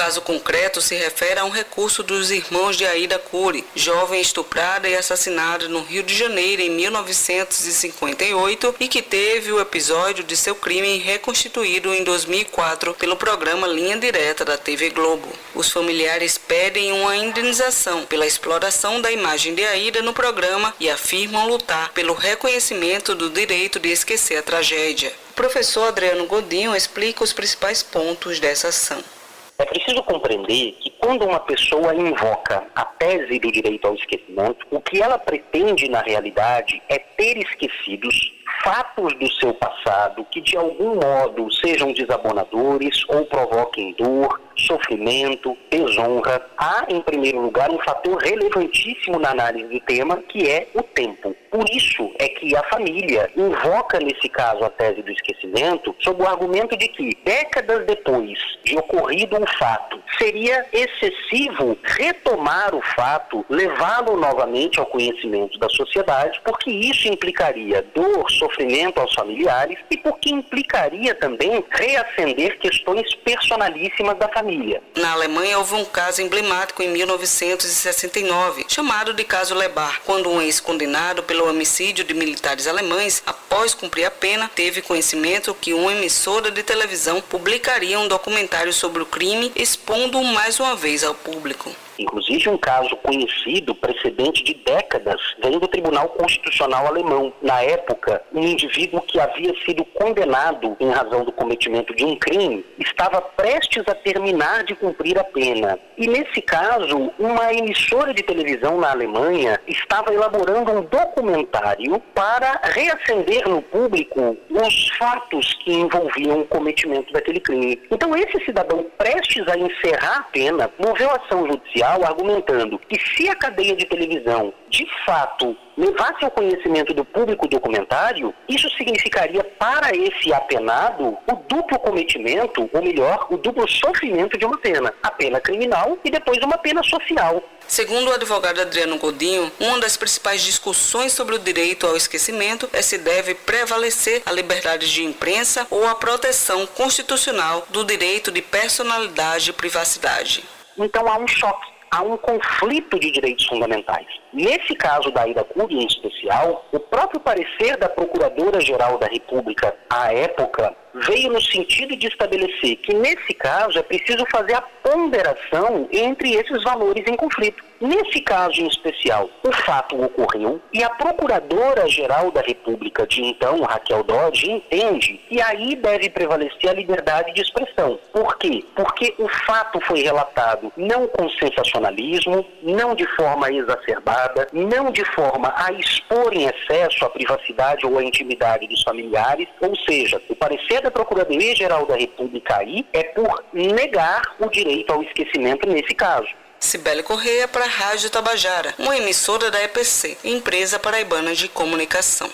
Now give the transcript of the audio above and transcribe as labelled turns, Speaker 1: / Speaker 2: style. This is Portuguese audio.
Speaker 1: caso concreto se refere a um recurso dos irmãos de Aida Cury, jovem estuprada e assassinada no Rio de Janeiro em 1958 e que teve o episódio de seu crime reconstituído em 2004 pelo programa Linha Direta da TV Globo. Os familiares pedem uma indenização pela exploração da imagem de Aida no programa e afirmam lutar pelo reconhecimento do direito de esquecer a tragédia. O professor Adriano Godinho explica os principais pontos dessa ação.
Speaker 2: É preciso compreender que quando uma pessoa invoca a tese do direito ao esquecimento, o que ela pretende na realidade é ter esquecidos fatos do seu passado que de algum modo sejam desabonadores ou provoquem dor, sofrimento, desonra. Há, em primeiro lugar, um fator relevantíssimo na análise do tema, que é o tempo. Por isso é que a família invoca, nesse caso, a tese do esquecimento, sob o argumento de que, décadas depois de ocorrido um fato, seria excessivo retomar o fato, levá-lo novamente ao conhecimento da sociedade, porque isso implicaria dor, sofrimento aos familiares e porque implicaria também reacender questões personalíssimas da família.
Speaker 1: Na Alemanha houve um caso emblemático em 1969, chamado de caso Lebar, quando um ex-condenado pelo homicídio de militares alemães, após cumprir a pena, teve conhecimento que uma emissora de televisão publicaria um documentário sobre o crime, expondo-o mais uma vez ao público.
Speaker 2: Inclusive, um caso conhecido, precedente de décadas, vem do Tribunal Constitucional Alemão. Na época, um indivíduo que havia sido condenado em razão do cometimento de um crime estava prestes a terminar de cumprir a pena. E nesse caso, uma emissora de televisão na Alemanha estava elaborando um documentário para reacender no público os fatos que envolviam o cometimento daquele crime. Então, esse cidadão prestes a encerrar a pena moveu ação judicial argumentando que se a cadeia de televisão de fato levasse ao conhecimento do público documentário, isso significaria para esse apenado o duplo cometimento, ou melhor, o duplo sofrimento de uma pena, a pena criminal e depois uma pena social.
Speaker 1: Segundo o advogado Adriano Godinho, uma das principais discussões sobre o direito ao esquecimento é se deve prevalecer a liberdade de imprensa ou a proteção constitucional do direito de personalidade e privacidade.
Speaker 2: Então há um choque há um conflito de direitos fundamentais. Nesse caso da Ida Cury em especial, o próprio parecer da Procuradora-Geral da República à época veio no sentido de estabelecer que, nesse caso, é preciso fazer a ponderação entre esses valores em conflito. Nesse caso em especial, o fato ocorreu e a Procuradora-Geral da República de então, Raquel Dodge, entende que aí deve prevalecer a liberdade de expressão. Por quê? Porque o fato foi relatado não com sensacionalismo, não de forma exacerbada, não de forma a expor em excesso a privacidade ou a intimidade dos familiares, ou seja, o parecer da Procuradoria-Geral da República aí é por negar o direito ao esquecimento nesse caso.
Speaker 1: Cibele Correia para a Rádio Tabajara, uma emissora da EPC, Empresa Paraibana de Comunicação.